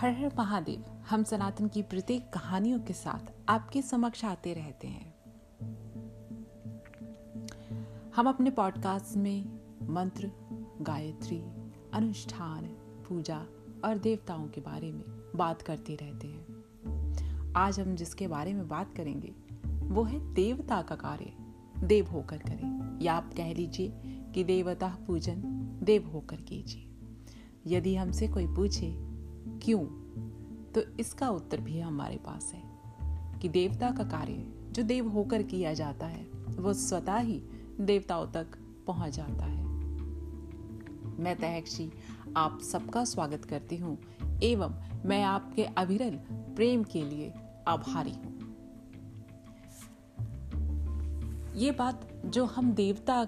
हर हर महादेव, हम सनातन की प्रत्येक कहानियों के साथ आपके समक्ष आते रहते हैं। हम अपने पॉडकास्ट में मंत्र, गायत्री, अनुष्ठान, पूजा और देवताओं के बारे में बात करते रहते हैं। आज हम जिसके बारे में बात करेंगे, वो है देवता का कार्य, देव होकर करें। या आप कह लीजिए कि देवता पूजन, देव होकर कीजिए। यदि हमसे कोई पूछे क्यों? तो इसका उत्तर भी हमारे पास है कि देवता का कार्य, जो देव होकर किया जाता है, वो स्वतः ही देवताओं तक पहुँच जाता है। मैं तहक्षी, आप सबका स्वागत करती हूँ, एवं मैं आपके अविरल प्रेम के लिए आभारी हूँ। ये बात जो हम देवता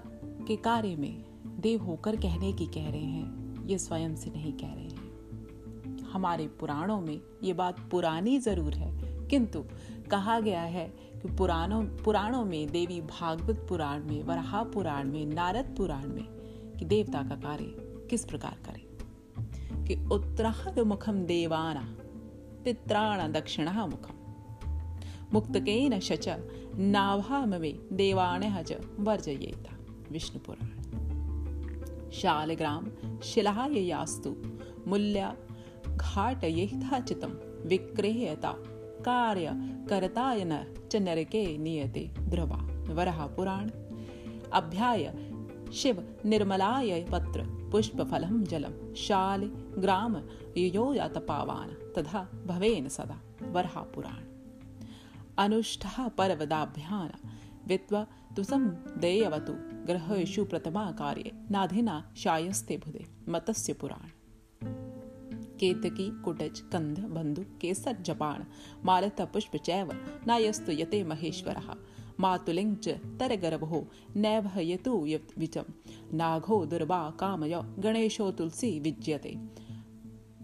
के कार्य में देव होकर कहने की कह रहे हैं, ये स्वयं से नहीं कह रहे। हमारे पुराणों में ये बात पुरानी ज़रूर है। किंतु कहा गया है कि पुराणों पुराणों में, देवी भागवत पुराण में, वराह पुराण में, नारद पुराण में, कि देवता का कार्य किस प्रकार करें? कि उत्तराहद मुखम देवाना, पित्राण दक्षिण मुखम। मुक्तकेन शच नाभाम में देवाण हज वर्जयेता विष्णु पुराण शालग्राम शिलायास्तु मूल्या घाटयेथाचितं विक्रेयता कार्य करतायन च नरके नियते वरः पुराण। अभ्याय शिव निर्मलाय पत्र। पुष्पफलं जलं। शाल ग्राम योयातपावान तथा भवेन सदा। वरः पुराण। अनुष्ठः पर्वदाभ्यान वित्वा तुसं देयवतु। ग्रहेषु प्रथमा कार्ये। नाधिना शायस्ते बुधे मतस्य पुराण केतकी, कुटज, कंध, बंधु, केसर, जपाण, मालत, पुष्प, चैव, नायस्तु, यते, महेश्वरः। मातुलिं च तरगर्भो नैभयतु विचम नाघो दुर्वा कामय, गणेशो, तुलसी, विज्यते।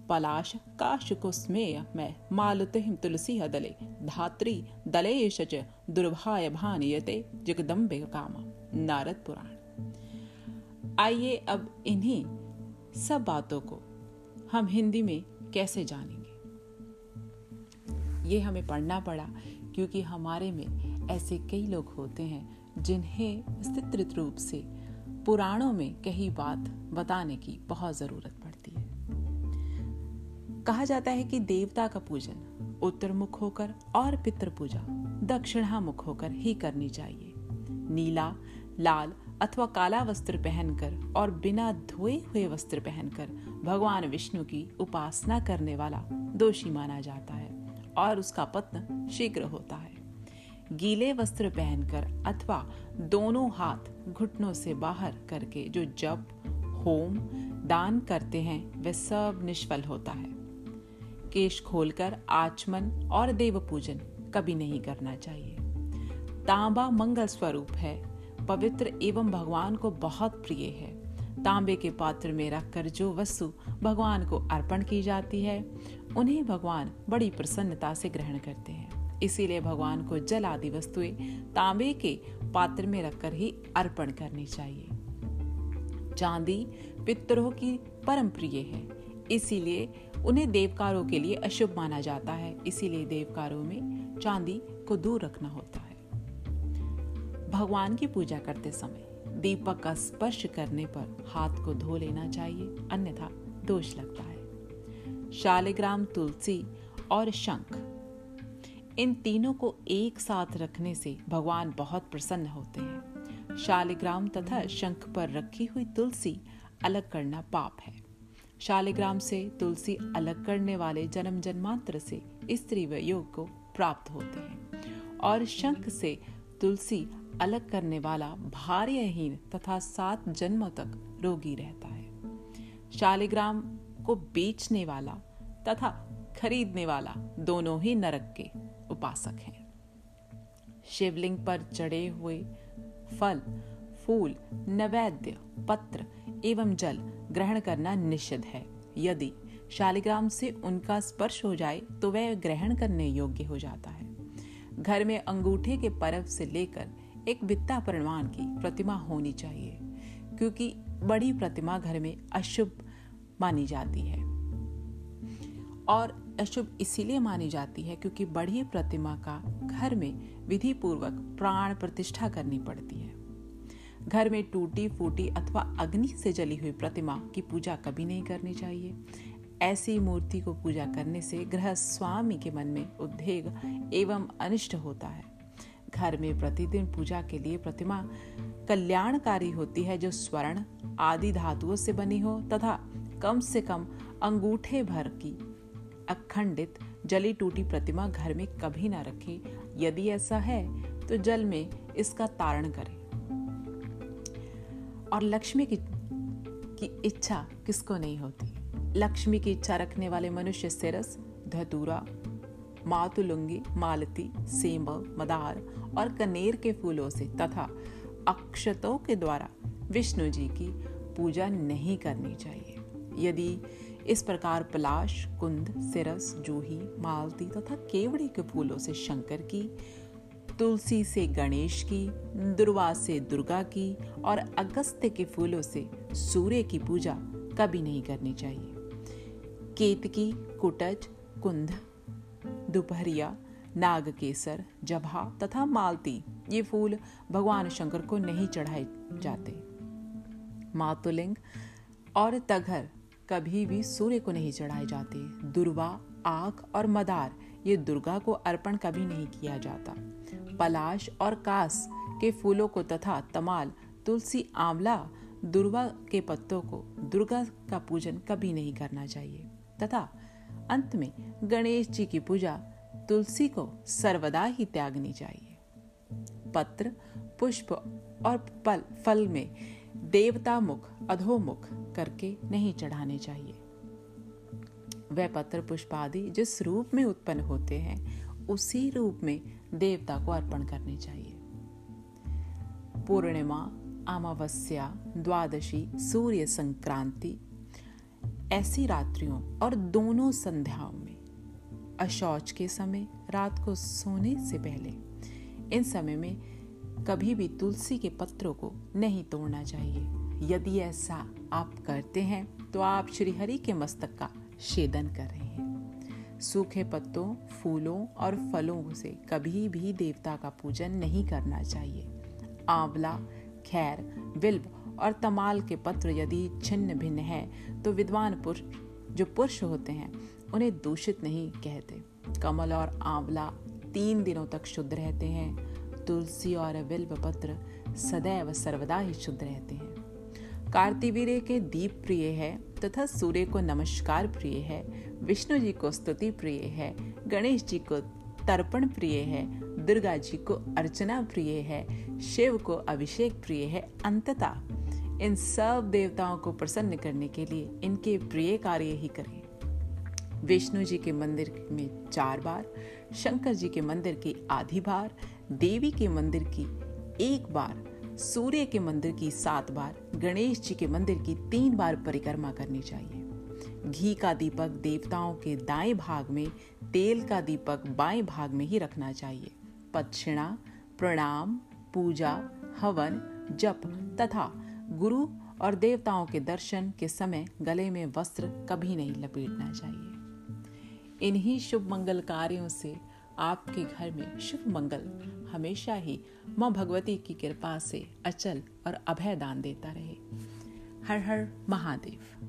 पलाश काशुकुस्मेय मैं मालुतिं तुलसी हदले धात्री, दलेश च, दुर्भाय भानियते जगदम्बे काम। नारद पुराण। आइए अब इन्हीं सब बातों को हम हिंदी में कैसे जानेंगे? ये हमें पढ़ना पड़ा क्योंकि हमारे में ऐसे कई लोग होते हैं जिन्हें विस्तृत रूप से पुराणों में कही बात बताने की बहुत ज़रूरत पड़ती है। कहा जाता है कि देवता का पूजन उत्तर मुख होकर और पितृ पूजा दक्षिणा मुख होकर ही करनी चाहिए। नीला, लाल अथवा काला वस्त्र पहनकर और बिना धोए हुए वस्त्र पहनकर भगवान विष्णु की उपासना करने वाला दोषी माना जाता है और उसका पत्न शीघ्र होता है। गीले वस्त्र पहनकर अथवा दोनों हाथ घुटनों से बाहर करके जो जप, होम, दान करते हैं वह सब निष्फल होता है। केश खोलकर आचमन और देव पूजन कभी नहीं करना चाहिए। तांबा मंगल स्वरूप है, पवित्र एवं भगवान को बहुत प्रिय है। तांबे के पात्र में रखकर जो वस्तु भगवान को अर्पण की जाती है, उन्हें भगवान बड़ी प्रसन्नता से ग्रहण करते हैं। इसीलिए भगवान को जल आदि वस्तुएँ तांबे के पात्र में रखकर ही अर्पण करनी चाहिए। चांदी पितरों की परम प्रिय है। इसीलिए उन्हें देवकारों के लिए अशुभ माना जाता है। इसीलिए देवकारों में चांदी को दूर रखना होता है। भगवान की पूजा करते समय दीपक का स्पर्श करने पर हाथ को धो लेना चाहिए, अन्यथा दोष लगता है। शालिग्राम, तुलसी और शंख, इन तीनों को एक साथ रखने से भगवान बहुत प्रसन्न होते हैं। शालिग्राम तथा शंख पर रखी हुई तुलसी अलग करना पाप है। शालिग्राम से तुलसी अलग करने वाले जन्म जन्मांतर से स्त्री व योग को प्राप्त होते हैं। और शंख से तुलसी अलग करने वाला भार्यहीन तथा सात जन्मों तक रोगी रहता है। शालिग्राम को बेचने वाला तथा खरीदने वाला दोनों ही नरक के उपासक हैं। शिवलिंग पर चढ़े हुए फल, फूल, नैवेद्य, पत्र एवं जल ग्रहण करना निषिद्ध है। यदि शालिग्राम से उनका स्पर्श हो जाए तो वह ग्रहण करने योग्य हो जाता है। घर में अंगूठे के परव से लेकर एक वित्ता परिमाण की प्रतिमा होनी चाहिए, क्योंकि बड़ी प्रतिमा घर में अशुभ मानी जाती है। और अशुभ इसीलिए मानी जाती है क्योंकि बड़ी प्रतिमा का घर में विधि पूर्वक प्राण प्रतिष्ठा करनी पड़ती है। घर में टूटी फूटी अथवा अग्नि से जली हुई प्रतिमा की पूजा कभी नहीं करनी चाहिए। ऐसी मूर्ति को पूजा करने से गृह स्वामी के मन में उद्वेग एवं अनिष्ट होता है। घर में प्रतिदिन पूजा के लिए प्रतिमा कल्याणकारी होती है, जो स्वर्ण, आदि धातुओं से बनी हो तथा कम से कम अंगूठे भर की अखंडित जली टूटी प्रतिमा घर में कभी ना रखे। यदि ऐसा है तो जल में इसका तारण करें। और लक्ष्मी की की इच्छा किसको नहीं होती? लक्ष्मी की इच्छा रखने वाले मनुष्य सिरस, धतूरा मातुलुंगी, मालती सेम्ब मदार और कनेर के फूलों से तथा अक्षतों के द्वारा विष्णु जी की पूजा नहीं करनी चाहिए। यदि इस प्रकार पलाश, कुंद, सिरस, जूही, मालती तथा केवड़ी के फूलों से शंकर की, तुलसी से गणेश की, दुर्वा से दुर्गा की और अगस्त्य के फूलों से सूर्य की पूजा कभी नहीं करनी चाहिए। केतकी, कुटज कुंद दोपहरिया नाग केसर जभा तथा मालती, ये फूल भगवान शंकर को नहीं चढ़ाए जाते। मातुलिंग और तघर कभी भी सूर्य को नहीं चढ़ाए जाते। दुर्वा, आख और मदार, ये दुर्गा को अर्पण कभी नहीं किया जाता। पलाश और कास के फूलों को तथा तमाल, तुलसी, आंवला, दुर्वा के पत्तों को दुर्गा का पूजन कभी नहीं करना चाहिए। तथा अंत में गणेश जी की पूजा तुलसी को सर्वदा ही त्यागनी चाहिए। पत्र, पुष्प और पल, फल में देवता मुख अधोमुख करके नहीं चढ़ाने चाहिए। वह पत्र, पुष्प आदि जिस रूप में उत्पन्न होते हैं, उसी रूप में देवता को अर्पण करने चाहिए। पूर्णिमा, अमावस्या, द्वादशी, सूर्य संक्रांति ऐसी रात्रियों और दोनों संध्याओं में, अशौच के समय, रात को सोने से पहले, इन समय में कभी भी तुलसी के पत्रों को नहीं तोड़ना चाहिए। यदि ऐसा आप करते हैं तो आप श्रीहरि के मस्तक का छेदन कर रहे हैं। सूखे पत्तों, फूलों और फलों से कभी भी देवता का पूजन नहीं करना चाहिए। आंवला खैर, विल्ब और तमाल के पत्र यदि छिन्न भिन्न है तो विद्वान पुरुष जो पुरुष होते हैं, उन्हें दूषित नहीं कहते। कमल और आंवला तीन दिनों तक शुद्ध रहते हैं। तुलसी और विल्ब पत्र सदैव सर्वदा ही शुद्ध रहते हैं। कार्तिवीर्य के दीप प्रिय है, तथा सूर्य को नमस्कार प्रिय है, विष्णु जी को स्तुति प्रिय है, गणेश जी को तर्पण प्रिय है दुर्गा जी को अर्चना प्रिय है, शिव को अभिषेक प्रिय है, अंततः इन सब देवताओं को प्रसन्न करने के लिए इनके प्रिय कार्य ही करें। विष्णु जी के मंदिर में चार बार, शंकर जी के मंदिर की आधी बार, देवी के मंदिर की एक बार, सूर्य के मंदिर की सात बार, गणेश जी के मंदिर की तीन बार परिक्रमा करनी चाहिए। घी का दीपक देवताओं के दाएँ भाग में, तेल का दीपक बाएँ भाग में ही रखना चाहिए। पक्षिणा, प्रणाम, पूजा, हवन, जप तथा गुरु और देवताओं के दर्शन के समय गले में वस्त्र कभी नहीं लपेटना चाहिए। इन्हीं शुभ मंगल कार्यों से आपके घर में शुभ मंगल हमेशा ही माँ भगवती की कृपा से अचल और अभय दान देता रहे। हर हर महादेव।